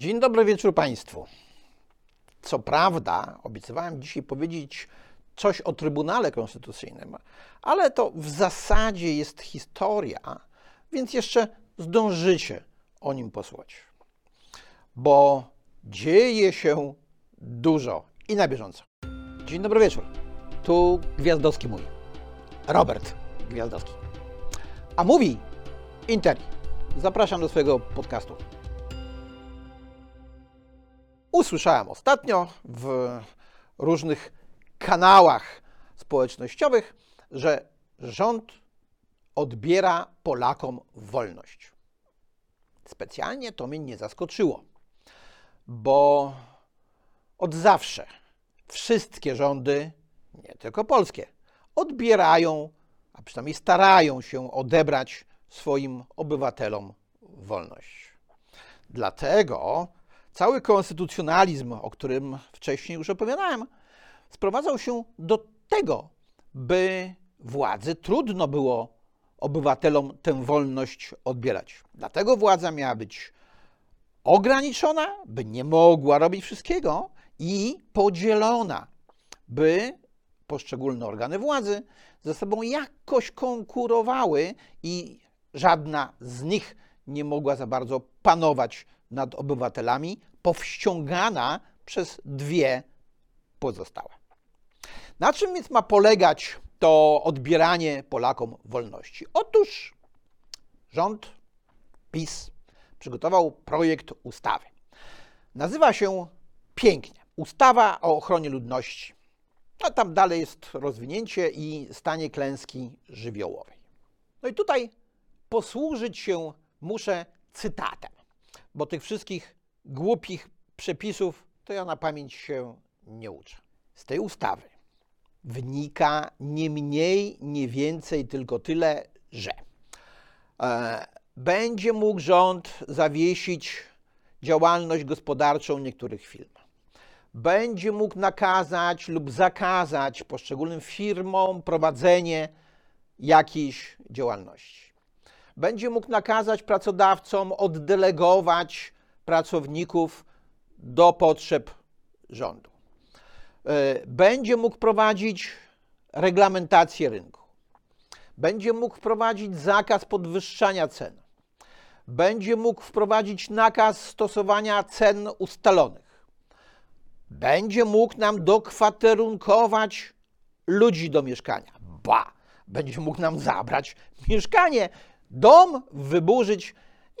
Dzień dobry wieczór Państwu. Co prawda, obiecywałem dzisiaj powiedzieć coś o Trybunale Konstytucyjnym, ale to w zasadzie jest historia, więc jeszcze zdążycie o nim posłuchać. Bo dzieje się dużo i na bieżąco. Dzień dobry wieczór. Tu Gwiazdowski mój. Robert Gwiazdowski. A mówi Interi. Zapraszam do swojego podcastu. Usłyszałem ostatnio w różnych kanałach społecznościowych, że rząd odbiera Polakom wolność. Specjalnie to mnie nie zaskoczyło, bo od zawsze wszystkie rządy, nie tylko polskie, odbierają, a przynajmniej starają się odebrać swoim obywatelom wolność. Dlatego cały konstytucjonalizm, o którym wcześniej już opowiadałem, sprowadzał się do tego, by władzy trudno było obywatelom tę wolność odbierać. Dlatego władza miała być ograniczona, by nie mogła robić wszystkiego i podzielona, by poszczególne organy władzy ze sobą jakoś konkurowały i żadna z nich nie mogła za bardzo panować nad obywatelami, powściągana przez dwie pozostałe. Na czym więc ma polegać to odbieranie Polakom wolności? Otóż rząd PiS przygotował projekt ustawy. Nazywa się pięknie Ustawa o ochronie ludności. A tam dalej jest rozwinięcie i stanie klęski żywiołowej. No i tutaj posłużyć się muszę cytatem, bo tych wszystkich głupich przepisów to ja na pamięć się nie uczę. Z tej ustawy wynika nie mniej, nie więcej, tylko tyle, że e, będzie mógł rząd zawiesić działalność gospodarczą niektórych firm. Będzie mógł nakazać lub zakazać poszczególnym firmom prowadzenie jakiejś działalności. Będzie mógł nakazać pracodawcom oddelegować pracowników do potrzeb rządu. E, będzie mógł prowadzić reglamentację rynku. Będzie mógł wprowadzić zakaz podwyższania cen. Będzie mógł wprowadzić nakaz stosowania cen ustalonych. Będzie mógł nam dokwaterunkować ludzi do mieszkania. Ba! Będzie mógł nam zabrać mieszkanie, dom wyburzyć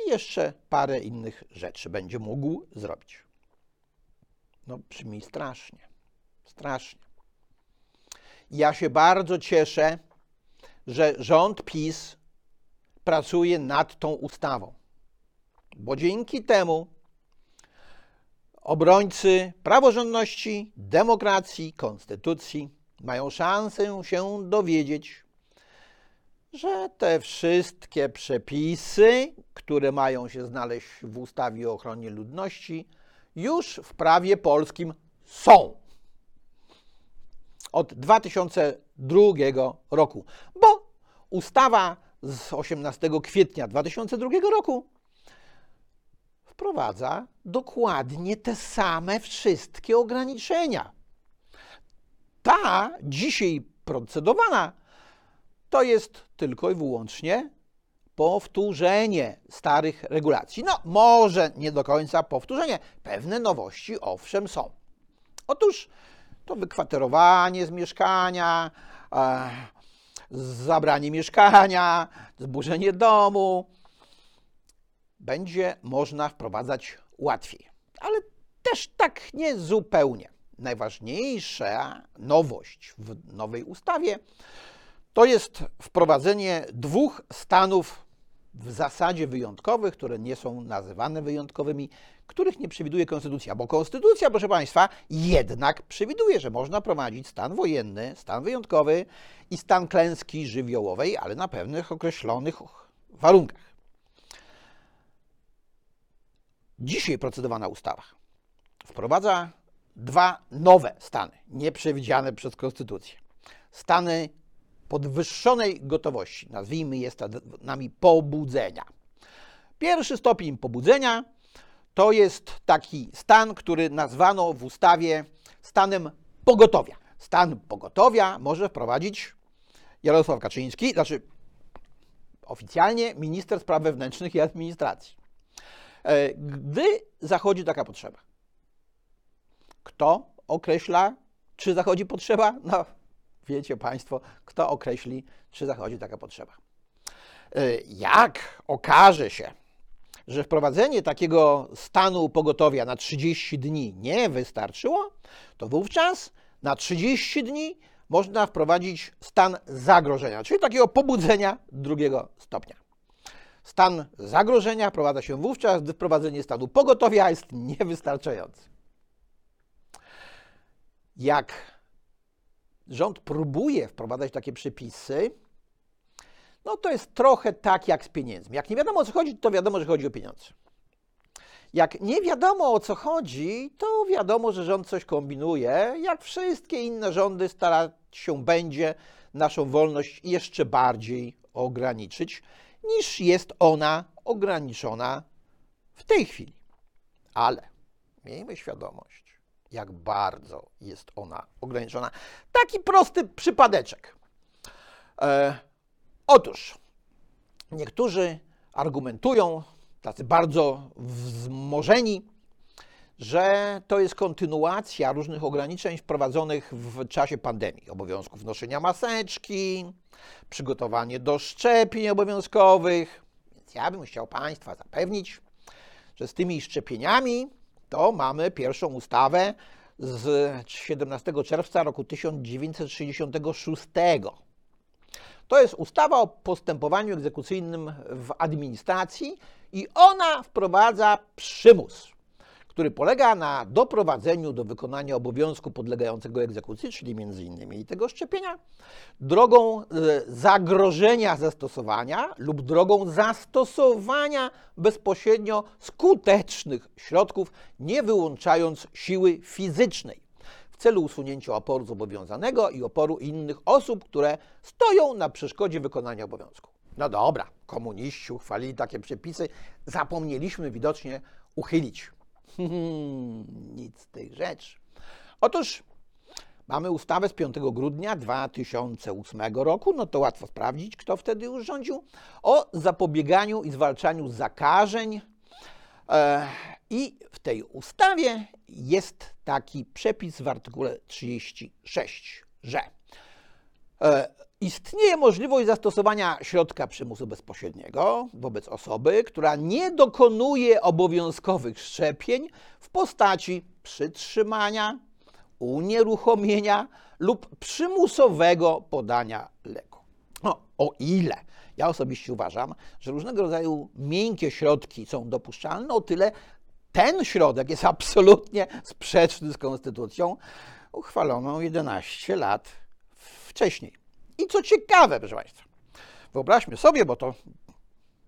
i jeszcze parę innych rzeczy będzie mógł zrobić. No, brzmi strasznie. Strasznie. Ja się bardzo cieszę, że rząd PiS pracuje nad tą ustawą, bo dzięki temu obrońcy praworządności, demokracji, konstytucji mają szansę się dowiedzieć, że te wszystkie przepisy, które mają się znaleźć w ustawie o ochronie ludności, już w prawie polskim są od 2002 roku, bo ustawa z 18 kwietnia 2002 roku wprowadza dokładnie te same wszystkie ograniczenia. Ta dzisiaj procedowana to jest tylko i wyłącznie powtórzenie starych regulacji. No, może nie do końca powtórzenie. Pewne nowości owszem są. Otóż to wykwaterowanie z mieszkania, e, zabranie mieszkania, zburzenie domu będzie można wprowadzać łatwiej. Ale też tak nie zupełnie. Najważniejsza nowość w nowej ustawie to jest wprowadzenie dwóch stanów w zasadzie wyjątkowych, które nie są nazywane wyjątkowymi, których nie przewiduje konstytucja, bo konstytucja, proszę Państwa, jednak przewiduje, że można prowadzić stan wojenny, stan wyjątkowy i stan klęski żywiołowej, ale na pewnych określonych warunkach. Dzisiaj procedowana ustawa wprowadza dwa nowe stany, nieprzewidziane przez konstytucję. Stany podwyższonej gotowości, nazwijmy je stanami pobudzenia. Pierwszy stopień pobudzenia to jest taki stan, który nazwano w ustawie stanem pogotowia. Stan pogotowia może wprowadzić Jarosław Kaczyński, znaczy oficjalnie minister spraw wewnętrznych i administracji. E, gdy zachodzi taka potrzeba, kto określa, czy zachodzi potrzeba? No, wiecie Państwo, kto określi, czy zachodzi taka potrzeba. E, jak okaże się, że wprowadzenie takiego stanu pogotowia na 30 dni nie wystarczyło, to wówczas na 30 dni można wprowadzić stan zagrożenia, czyli takiego pobudzenia drugiego stopnia. Stan zagrożenia wprowadza się wówczas, gdy wprowadzenie stanu pogotowia jest niewystarczające. Jak rząd próbuje wprowadzać takie przepisy, no to jest trochę tak jak z pieniędzmi. Jak nie wiadomo o co chodzi, to wiadomo, że chodzi o pieniądze. Jak nie wiadomo o co chodzi, to wiadomo, że rząd coś kombinuje. Jak wszystkie inne rządy starać się będzie naszą wolność jeszcze bardziej ograniczyć, niż jest ona ograniczona w tej chwili. Ale miejmy świadomość, jak bardzo jest ona ograniczona. Taki prosty przypadeczek. E, otóż niektórzy argumentują, tacy bardzo wzmożeni, że to jest kontynuacja różnych ograniczeń wprowadzonych w czasie pandemii. Obowiązków noszenia maseczki, przygotowanie do szczepień obowiązkowych. Więc ja bym chciał Państwa zapewnić, że z tymi szczepieniami to mamy pierwszą ustawę z 17 czerwca roku 1966. To jest ustawa o postępowaniu egzekucyjnym w administracji i ona wprowadza przymus, który polega na doprowadzeniu do wykonania obowiązku podlegającego egzekucji, czyli innymi tego szczepienia, drogą e, zagrożenia zastosowania lub drogą zastosowania bezpośrednio skutecznych środków, nie wyłączając siły fizycznej w celu usunięcia oporu zobowiązanego i oporu innych osób, które stoją na przeszkodzie wykonania obowiązku. No dobra, komuniści uchwalili takie przepisy, zapomnieliśmy widocznie uchylić. Nic z tych rzeczy. Otóż mamy ustawę z 5 grudnia 2008 roku, no to łatwo sprawdzić, kto wtedy już rządził, o zapobieganiu i zwalczaniu zakażeń. E, I w tej ustawie jest taki przepis w artykule 36, że e, istnieje możliwość zastosowania środka przymusu bezpośredniego wobec osoby, która nie dokonuje obowiązkowych szczepień w postaci przytrzymania, unieruchomienia lub przymusowego podania leku. No, o ile ja osobiście uważam, że różnego rodzaju miękkie środki są dopuszczalne, o tyle ten środek jest absolutnie sprzeczny z konstytucją uchwaloną 11 lat wcześniej. I co ciekawe, proszę Państwa, wyobraźmy sobie, bo to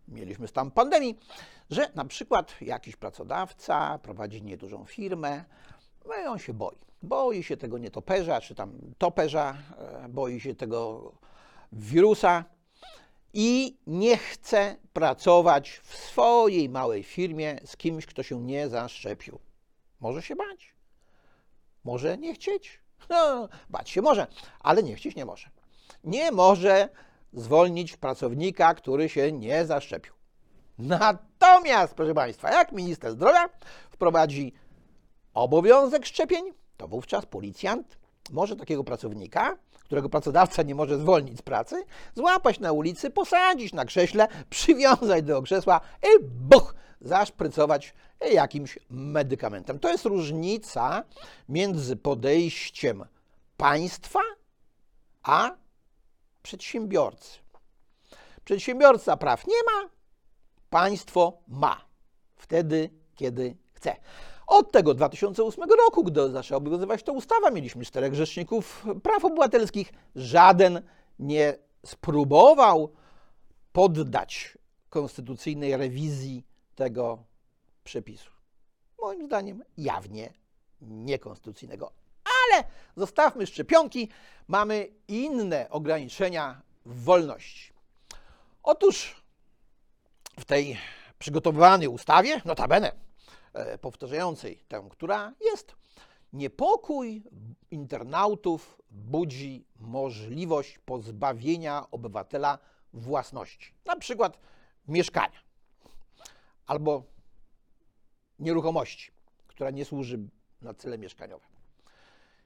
mieliśmy stan pandemii, że na przykład jakiś pracodawca prowadzi niedużą firmę, no i on się boi. Boi się tego nietoperza, czy tam toperza, e, boi się tego wirusa i nie chce pracować w swojej małej firmie z kimś, kto się nie zaszczepił. Może się bać, może nie chcieć. No, bać się może, ale nie chcieć nie może. Nie może zwolnić pracownika, który się nie zaszczepił. Natomiast, proszę Państwa, jak minister zdrowia wprowadzi obowiązek szczepień, to wówczas policjant może takiego pracownika którego pracodawca nie może zwolnić z pracy, złapać na ulicy, posadzić na krześle, przywiązać do krzesła i buch, zaszprycować jakimś medykamentem. To jest różnica między podejściem państwa a przedsiębiorcy. Przedsiębiorca praw nie ma, państwo ma. Wtedy, kiedy chce. Od tego 2008 roku, gdy zaczęła obowiązywać ta ustawa, mieliśmy czterech rzeczników praw obywatelskich. Żaden nie spróbował poddać konstytucyjnej rewizji tego przepisu. Moim zdaniem jawnie niekonstytucyjnego. Ale zostawmy szczepionki, mamy inne ograniczenia wolności. Otóż w tej przygotowywanej ustawie, notabene e, powtarzającej tę, która jest. Niepokój internautów budzi możliwość pozbawienia obywatela własności, na przykład mieszkania albo nieruchomości, która nie służy na cele mieszkaniowe.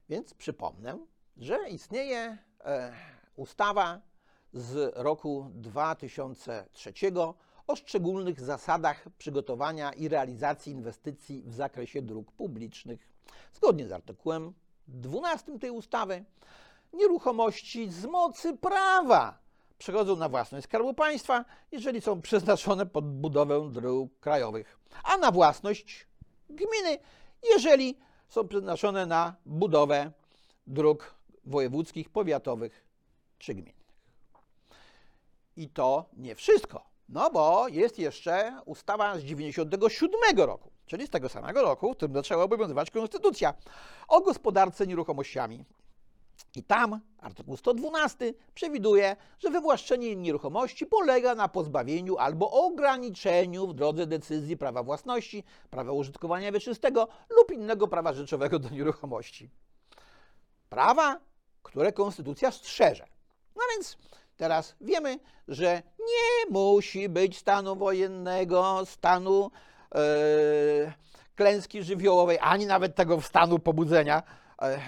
Więc przypomnę, że istnieje e, ustawa z roku 2003 o szczególnych zasadach przygotowania i realizacji inwestycji w zakresie dróg publicznych. Zgodnie z artykułem 12 tej ustawy, nieruchomości z mocy prawa przechodzą na własność Skarbu Państwa, jeżeli są przeznaczone pod budowę dróg krajowych, a na własność gminy, jeżeli są przeznaczone na budowę dróg wojewódzkich, powiatowych czy gminnych. I to nie wszystko, no bo jest jeszcze ustawa z 97 roku, czyli z tego samego roku, w którym zaczęła obowiązywać konstytucja o gospodarce nieruchomościami. I tam artykuł 112 przewiduje, że wywłaszczenie nieruchomości polega na pozbawieniu albo ograniczeniu w drodze decyzji prawa własności, prawa użytkowania wieczystego lub innego prawa rzeczowego do nieruchomości. Prawa, które konstytucja strzeże. No więc teraz wiemy, że nie musi być stanu wojennego, stanu yy, klęski żywiołowej, ani nawet tego stanu pobudzenia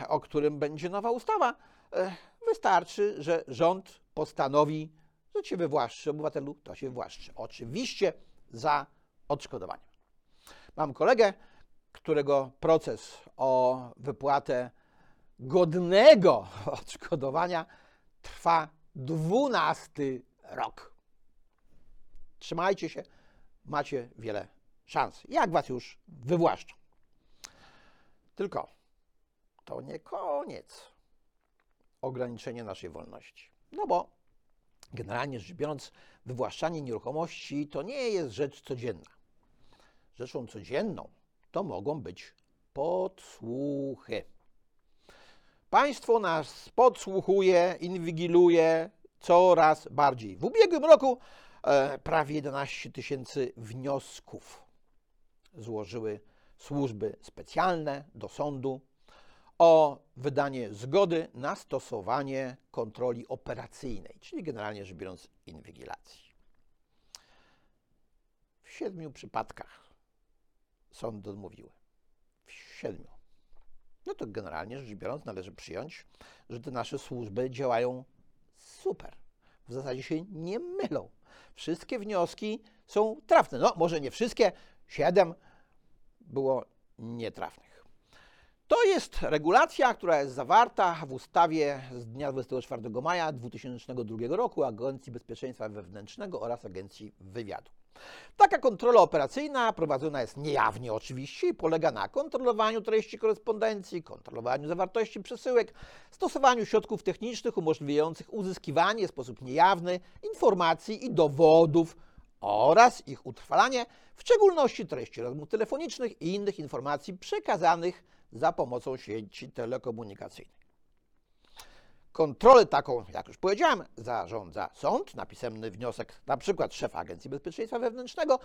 o którym będzie nowa ustawa, wystarczy, że rząd postanowi, że cię wywłaszczy obywatelu, to się wywłaszczy. Oczywiście za odszkodowaniem. Mam kolegę, którego proces o wypłatę godnego odszkodowania trwa dwunasty rok. Trzymajcie się, macie wiele szans. Jak was już wywłaszczą. Tylko to nie koniec ograniczenia naszej wolności. No bo generalnie rzecz biorąc, wywłaszczanie nieruchomości to nie jest rzecz codzienna. Rzeczą codzienną to mogą być podsłuchy. Państwo nas podsłuchuje, inwigiluje coraz bardziej. W ubiegłym roku e, prawie 11 tysięcy wniosków złożyły służby specjalne do sądu o wydanie zgody na stosowanie kontroli operacyjnej, czyli generalnie rzecz biorąc inwigilacji. W siedmiu przypadkach sądy odmówiły. W siedmiu. No to generalnie rzecz biorąc należy przyjąć, że te nasze służby działają super. W zasadzie się nie mylą. Wszystkie wnioski są trafne. No, może nie wszystkie, siedem było nietrafnych. To jest regulacja, która jest zawarta w ustawie z dnia 24 maja 2002 roku Agencji Bezpieczeństwa Wewnętrznego oraz Agencji Wywiadu. Taka kontrola operacyjna prowadzona jest niejawnie oczywiście i polega na kontrolowaniu treści korespondencji, kontrolowaniu zawartości przesyłek, stosowaniu środków technicznych umożliwiających uzyskiwanie w sposób niejawny informacji i dowodów oraz ich utrwalanie, w szczególności treści rozmów telefonicznych i innych informacji przekazanych za pomocą sieci telekomunikacyjnej. Kontrolę taką, jak już powiedziałem, zarządza sąd na pisemny wniosek na przykład szefa Agencji Bezpieczeństwa Wewnętrznego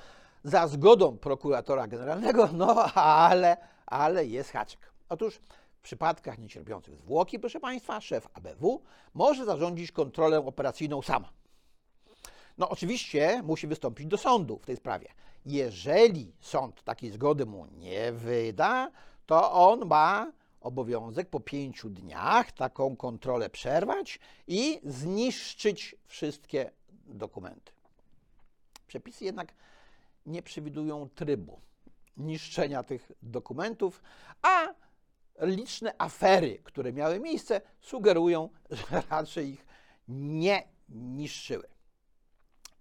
za zgodą prokuratora generalnego, no ale, ale jest haczyk. Otóż w przypadkach niecierpiących zwłoki, proszę Państwa, szef ABW może zarządzić kontrolę operacyjną sam. No oczywiście musi wystąpić do sądu w tej sprawie. Jeżeli sąd takiej zgody mu nie wyda, to on ma obowiązek po pięciu dniach taką kontrolę przerwać i zniszczyć wszystkie dokumenty. Przepisy jednak nie przewidują trybu niszczenia tych dokumentów, a liczne afery, które miały miejsce, sugerują, że raczej ich nie niszczyły.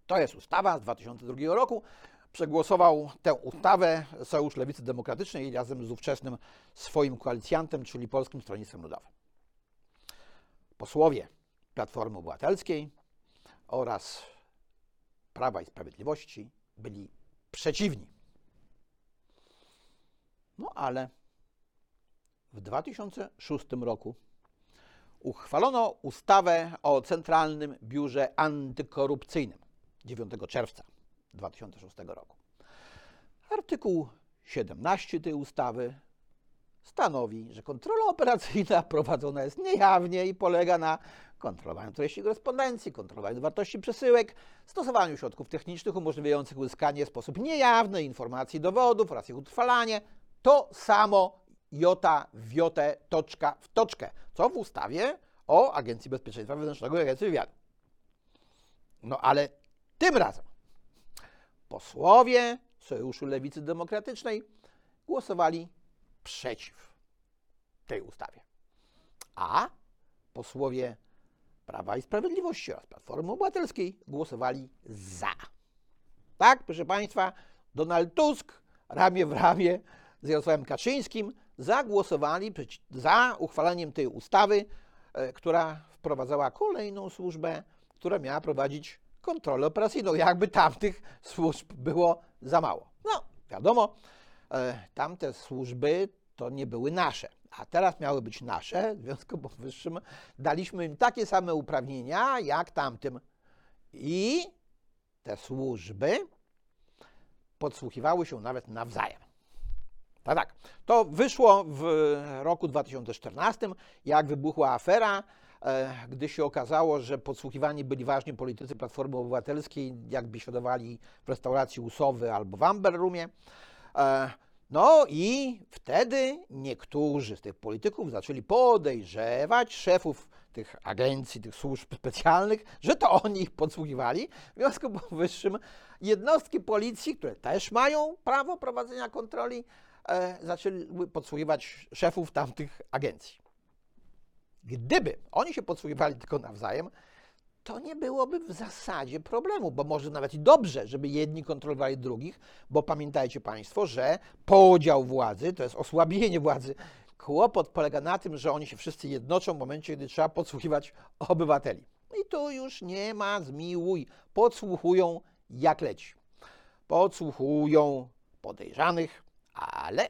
To jest ustawa z 2002 roku, przegłosował tę ustawę Sojusz Lewicy Demokratycznej razem z ówczesnym swoim koalicjantem, czyli Polskim Stronnictwem Ludowym. Posłowie Platformy Obywatelskiej oraz Prawa i Sprawiedliwości byli przeciwni. No ale w 2006 roku uchwalono ustawę o Centralnym Biurze Antykorupcyjnym 9 czerwca 2006 roku. Artykuł 17 tej ustawy stanowi, że kontrola operacyjna prowadzona jest niejawnie i polega na kontrolowaniu treści korespondencji, kontrolowaniu wartości przesyłek, stosowaniu środków technicznych umożliwiających uzyskanie w sposób niejawny informacji dowodów oraz ich utrwalanie. To samo jota w jotę, toczka w toczkę, co w ustawie o Agencji Bezpieczeństwa Wewnętrznego i Agencji Wywiadu. No ale tym razem posłowie Sojuszu Lewicy Demokratycznej głosowali przeciw tej ustawie. A posłowie Prawa i Sprawiedliwości oraz Platformy Obywatelskiej głosowali za. Tak, proszę Państwa, Donald Tusk ramię w ramię z Jarosławem Kaczyńskim zagłosowali za uchwalaniem tej ustawy, e, która wprowadzała kolejną służbę, która miała prowadzić kontrolę operacyjną. Jakby tamtych służb było za mało. No, wiadomo, e, tamte służby to nie były nasze, a teraz miały być nasze. W związku powyższym daliśmy im takie same uprawnienia jak tamtym. I te służby podsłuchiwały się nawet nawzajem. Tak, tak. To wyszło w roku 2014, jak wybuchła afera, gdy się okazało, że podsłuchiwani byli ważni politycy Platformy Obywatelskiej, jakby siadowali w restauracji Usowy albo w Amber Roomie. E, no i wtedy niektórzy z tych polityków zaczęli podejrzewać szefów tych agencji, tych służb specjalnych, że to oni ich podsłuchiwali. W związku powyższym jednostki policji, które też mają prawo prowadzenia kontroli, e, zaczęły podsłuchiwać szefów tamtych agencji. Gdyby oni się podsłuchiwali tylko nawzajem, to nie byłoby w zasadzie problemu, bo może nawet i dobrze, żeby jedni kontrolowali drugich, bo pamiętajcie Państwo, że podział władzy to jest osłabienie władzy. Kłopot polega na tym, że oni się wszyscy jednoczą w momencie, kiedy trzeba podsłuchiwać obywateli. I tu już nie ma zmiłuj. Podsłuchują jak leci. Podsłuchują podejrzanych, ale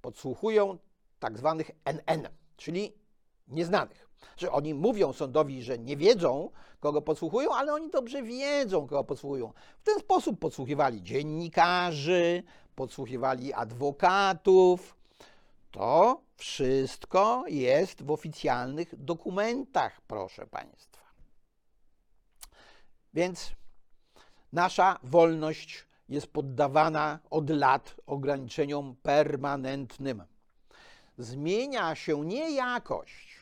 podsłuchują tak zwanych NN, czyli nieznanych. Że oni mówią sądowi, że nie wiedzą, kogo podsłuchują, ale oni dobrze wiedzą, kogo podsłuchują. W ten sposób podsłuchiwali dziennikarzy, podsłuchiwali adwokatów. To wszystko jest w oficjalnych dokumentach, proszę Państwa. Więc nasza wolność jest poddawana od lat ograniczeniom permanentnym. Zmienia się nie jakość,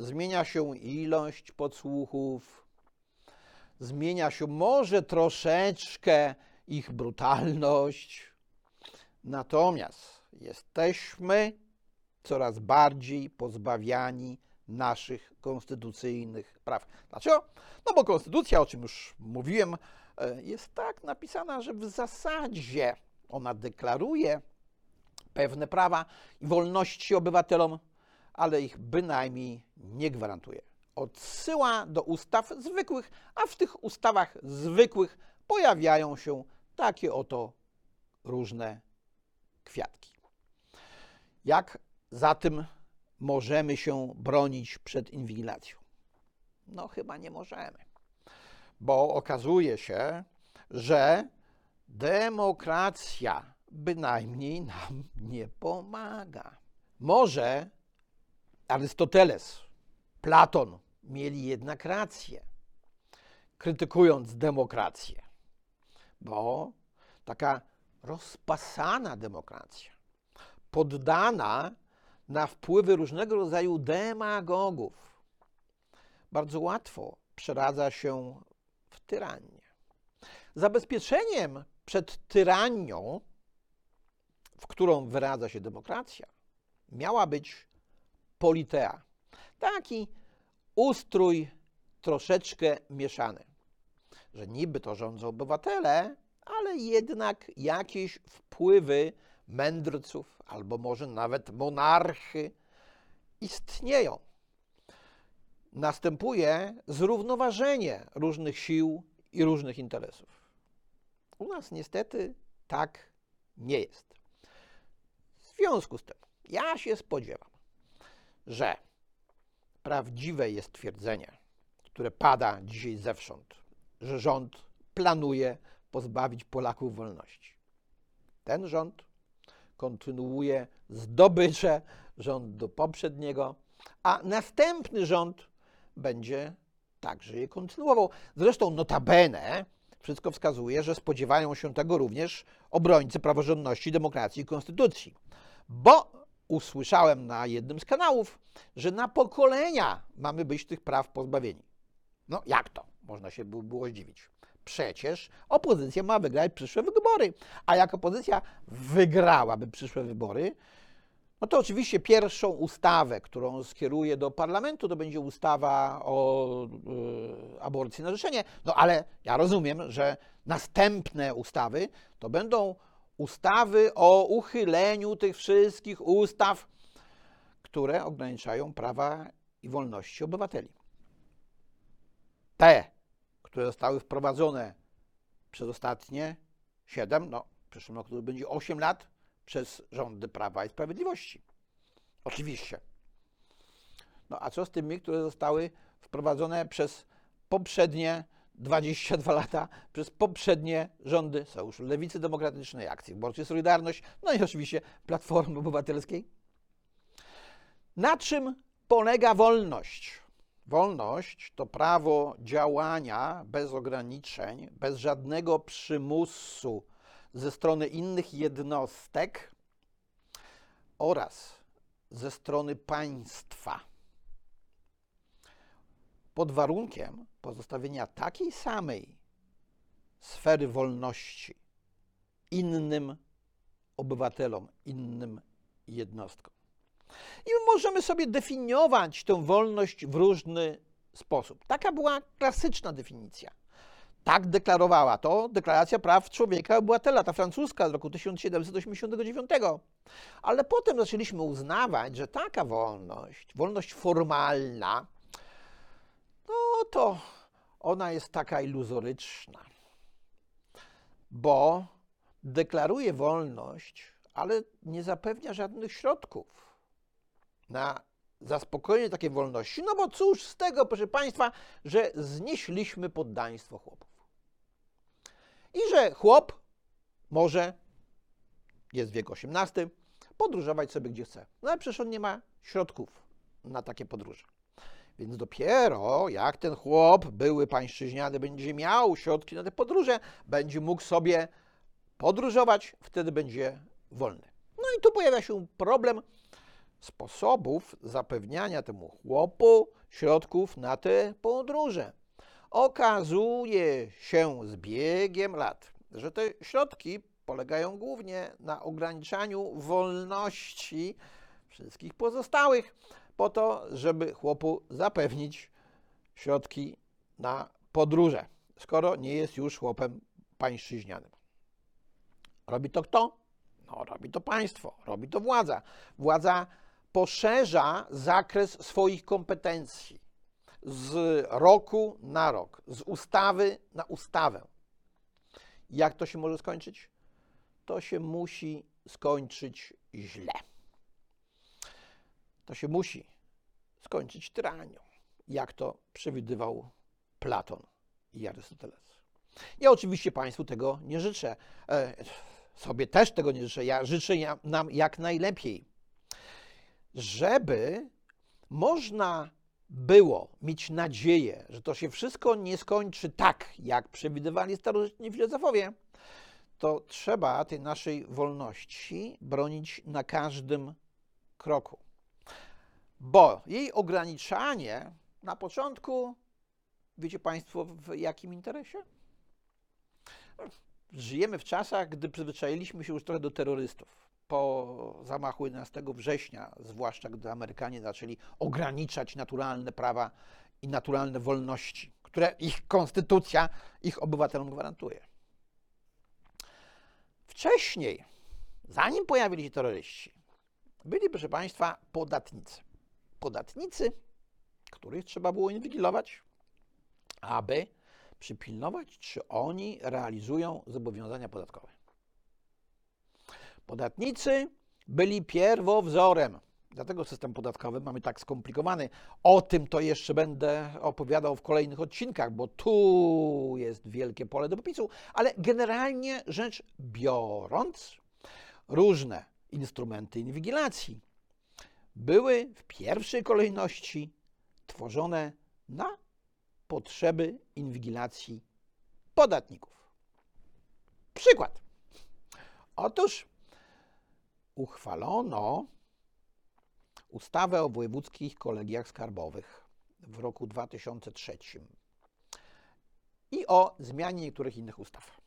zmienia się ilość podsłuchów, zmienia się może troszeczkę ich brutalność, natomiast jesteśmy coraz bardziej pozbawiani naszych konstytucyjnych praw. Dlaczego? No bo konstytucja, o czym już mówiłem, e, jest tak napisana, że w zasadzie ona deklaruje pewne prawa i wolności obywatelom, ale ich bynajmniej nie gwarantuje. Odsyła do ustaw zwykłych, a w tych ustawach zwykłych pojawiają się takie oto różne kwiatki. Jak zatem możemy się bronić przed inwigilacją? No, chyba nie możemy, bo okazuje się, że demokracja bynajmniej nam nie pomaga. Może Arystoteles, Platon mieli jednak rację, krytykując demokrację, bo taka rozpasana demokracja, poddana na wpływy różnego rodzaju demagogów, bardzo łatwo przeradza się w tyranię. Zabezpieczeniem przed tyranią, w którą wyradza się demokracja, miała być politea. Taki ustrój troszeczkę mieszany, że niby to rządzą obywatele, ale jednak jakieś wpływy mędrców albo może nawet monarchy istnieją. Następuje zrównoważenie różnych sił i różnych interesów. U nas niestety tak nie jest. W związku z tym ja się spodziewam, że prawdziwe jest twierdzenie, które pada dzisiaj zewsząd, że rząd planuje pozbawić Polaków wolności. Ten rząd kontynuuje zdobycze rządu poprzedniego, a następny rząd będzie także je kontynuował. Zresztą notabene wszystko wskazuje, że spodziewają się tego również obrońcy praworządności, demokracji i konstytucji. Bo usłyszałem na jednym z kanałów, że na pokolenia mamy być tych praw pozbawieni. No jak to? Można się było zdziwić. Przecież opozycja ma wygrać przyszłe wybory. A jak opozycja wygrałaby przyszłe wybory, no to oczywiście pierwszą ustawę, którą skieruje do parlamentu, to będzie ustawa o y, aborcji na życzenie. No ale ja rozumiem, że następne ustawy to będą ustawy o uchyleniu tych wszystkich ustaw, które ograniczają prawa i wolności obywateli. Te, które zostały wprowadzone przez ostatnie 7, no w przyszłym roku to będzie 8 lat, przez rządy Prawa i Sprawiedliwości. Oczywiście. No a co z tymi, które zostały wprowadzone przez poprzednie 22 lata, przez poprzednie rządy Sojuszu Lewicy Demokratycznej, Akcji Wyborczej Solidarność, no i oczywiście Platformy Obywatelskiej? Na czym polega wolność? Wolność to prawo działania bez ograniczeń, bez żadnego przymusu ze strony innych jednostek oraz ze strony państwa. Pod warunkiem pozostawienia takiej samej sfery wolności innym obywatelom, innym jednostkom. I możemy sobie definiować tę wolność w różny sposób. Taka była klasyczna definicja. Tak deklarowała to Deklaracja Praw Człowieka i Obywatela, ta francuska z roku 1789. Ale potem zaczęliśmy uznawać, że taka wolność, wolność formalna, no to ona jest taka iluzoryczna, bo deklaruje wolność, ale nie zapewnia żadnych środków na zaspokojenie takiej wolności. No bo cóż z tego, proszę Państwa, że znieśliśmy poddaństwo chłopów. I że chłop może, jest wiek 18, podróżować sobie gdzie chce. No ale przecież on nie ma środków na takie podróże. Więc dopiero jak ten chłop, były pańszczyźniany, będzie miał środki na te podróże, będzie mógł sobie podróżować, wtedy będzie wolny. No i tu pojawia się problem sposobów zapewniania temu chłopu środków na te podróże. Okazuje się z biegiem lat, że te środki polegają głównie na ograniczaniu wolności wszystkich pozostałych, po to, żeby chłopu zapewnić środki na podróże, skoro nie jest już chłopem pańszczyźnianym. Robi to kto? No, robi to państwo, robi to władza. Władza poszerza zakres swoich kompetencji z roku na rok, z ustawy na ustawę. Jak to się może skończyć? To się musi skończyć źle. To się musi skończyć tyranią, jak to przewidywał Platon i Arystoteles. Ja oczywiście Państwu tego nie życzę. E, sobie też tego nie życzę. Ja życzę nam jak najlepiej, żeby można było mieć nadzieję, że to się wszystko nie skończy tak, jak przewidywali starożytni filozofowie, to trzeba tej naszej wolności bronić na każdym kroku. Bo jej ograniczanie na początku, wiecie Państwo, w jakim interesie? Żyjemy w czasach, gdy przyzwyczailiśmy się już trochę do terrorystów po zamachu 11 września, zwłaszcza gdy Amerykanie zaczęli ograniczać naturalne prawa i naturalne wolności, które ich konstytucja ich obywatelom gwarantuje. Wcześniej, zanim pojawili się terroryści, byli, proszę Państwa, podatnicy. Podatnicy, których trzeba było inwigilować, aby przypilnować, czy oni realizują zobowiązania podatkowe. Podatnicy byli pierwowzorem. Dlatego system podatkowy mamy tak skomplikowany. O tym to jeszcze będę opowiadał w kolejnych odcinkach, bo tu jest wielkie pole do popisu, ale generalnie rzecz biorąc, różne instrumenty inwigilacji były w pierwszej kolejności tworzone na potrzeby inwigilacji podatników. Przykład. Otóż uchwalono ustawę o wojewódzkich kolegiach skarbowych w roku 2003 i o zmianie niektórych innych ustaw.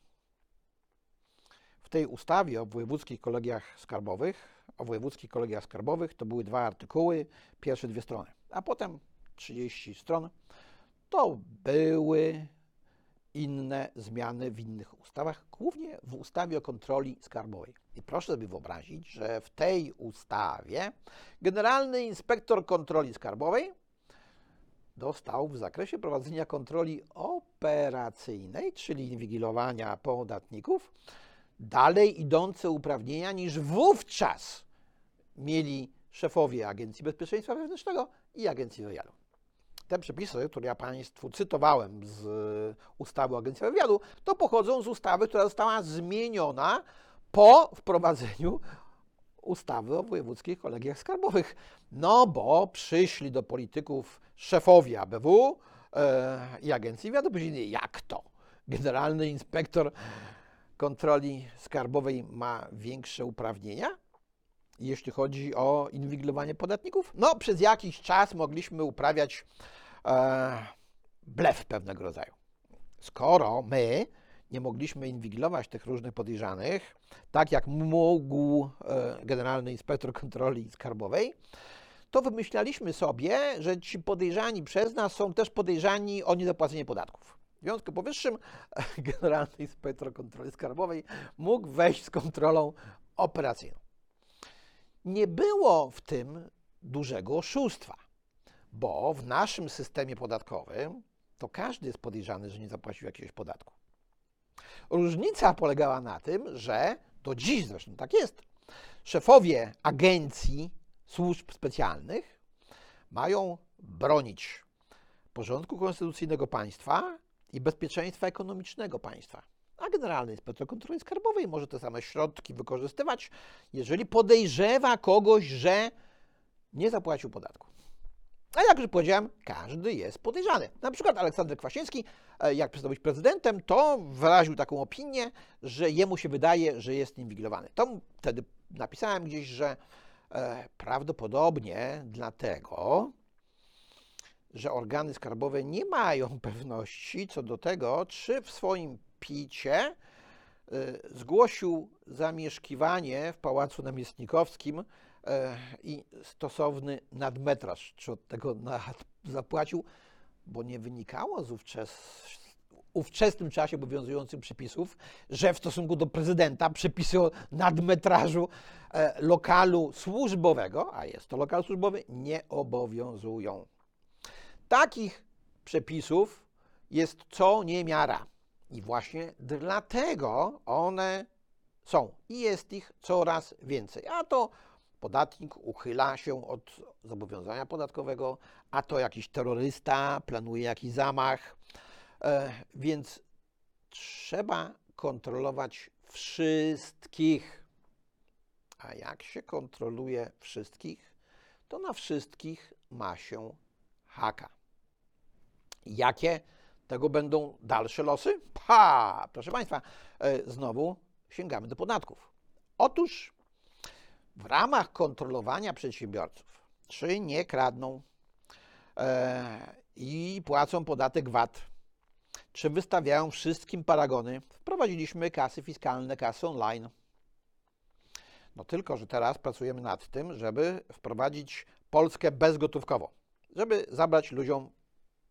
W tej ustawie o wojewódzkich kolegiach skarbowych, o wojewódzkich kolegiach skarbowych to były dwa artykuły, pierwsze dwie strony, a potem 30 stron. To były inne zmiany w innych ustawach, głównie w ustawie o kontroli skarbowej. I proszę sobie wyobrazić, że w tej ustawie generalny inspektor kontroli skarbowej dostał w zakresie prowadzenia kontroli operacyjnej, czyli inwigilowania podatników, dalej idące uprawnienia niż wówczas mieli szefowie Agencji Bezpieczeństwa Wewnętrznego i Agencji Wywiadu. Te przepisy, które ja Państwu cytowałem z ustawy o Agencji Wywiadu, to pochodzą z ustawy, która została zmieniona po wprowadzeniu ustawy o wojewódzkich kolegiach skarbowych. No bo przyszli do polityków szefowie ABW e, i Agencji Wywiadu, powiedzieli, jak to? Generalny inspektor kontroli skarbowej ma większe uprawnienia? jeśli chodzi o inwigilowanie podatników? No, przez jakiś czas mogliśmy uprawiać e, blef pewnego rodzaju. Skoro my nie mogliśmy inwigilować tych różnych podejrzanych, tak jak mógł e, generalny inspektor kontroli skarbowej, to wymyślaliśmy sobie, że ci podejrzani przez nas są też podejrzani o niezapłacenie podatków. W związku powyższym generalny inspektor kontroli skarbowej mógł wejść z kontrolą operacyjną. Nie było w tym dużego oszustwa, bo w naszym systemie podatkowym to każdy jest podejrzany, że nie zapłacił jakiegoś podatku. Różnica polegała na tym, że do dziś zresztą tak jest. Szefowie agencji służb specjalnych mają bronić porządku konstytucyjnego państwa i bezpieczeństwa ekonomicznego państwa. A generalny inspektor kontroli skarbowej może te same środki wykorzystywać, jeżeli podejrzewa kogoś, że nie zapłacił podatku. A jak już powiedziałem, każdy jest podejrzany. Na przykład Aleksander Kwasiński, e, jak przestał być prezydentem, to wyraził taką opinię, że jemu się wydaje, że jest inwigilowany. To wtedy napisałem gdzieś, że e, prawdopodobnie dlatego, że organy skarbowe nie mają pewności co do tego, czy w swoim picie y, zgłosił zamieszkiwanie w Pałacu Namiestnikowskim y, i stosowny nadmetraż, czy od tego zapłacił, bo nie wynikało z ówczes, ówczesnym czasie obowiązujących przepisów, że w stosunku do prezydenta przepisy o nadmetrażu e, lokalu służbowego, a jest to lokal służbowy, nie obowiązują. Takich przepisów jest co niemiara. I właśnie dlatego one są i jest ich coraz więcej. A to podatnik uchyla się od zobowiązania podatkowego, a to jakiś terrorysta planuje jakiś zamach. E, więc trzeba kontrolować wszystkich. A jak się kontroluje wszystkich, to na wszystkich ma się haka. Jakie tego będą dalsze losy? Pa! Proszę Państwa, e, znowu sięgamy do podatków. Otóż w ramach kontrolowania przedsiębiorców, czy nie kradną e, i płacą podatek VAT, czy wystawiają wszystkim paragony, wprowadziliśmy kasy fiskalne, kasy online. No tylko, że teraz pracujemy nad tym, żeby wprowadzić Polskę bezgotówkowo, żeby zabrać ludziom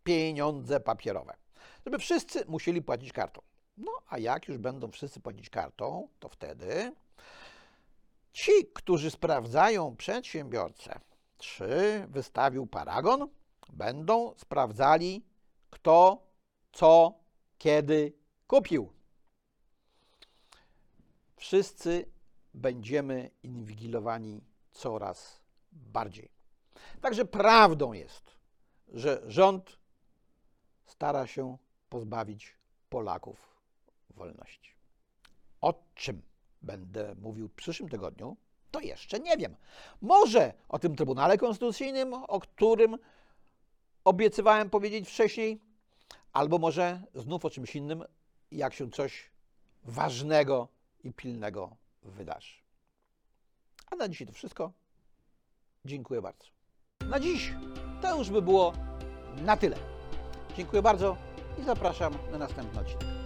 pieniądze papierowe żeby wszyscy musieli płacić kartą. No a jak już będą wszyscy płacić kartą, to wtedy ci, którzy sprawdzają przedsiębiorcę, czy wystawił paragon, będą sprawdzali, kto, co, kiedy kupił. Wszyscy będziemy inwigilowani coraz bardziej. Także prawdą jest, że rząd stara się pozbawić Polaków wolności. O czym będę mówił w przyszłym tygodniu, to jeszcze nie wiem. Może o tym Trybunale Konstytucyjnym, o którym obiecywałem powiedzieć wcześniej, albo może znów o czymś innym, jak się coś ważnego i pilnego wydarzy. A na dzisiaj to wszystko. Dziękuję bardzo. Na dziś to już by było na tyle. Dziękuję bardzo i zapraszam na następny odcinek.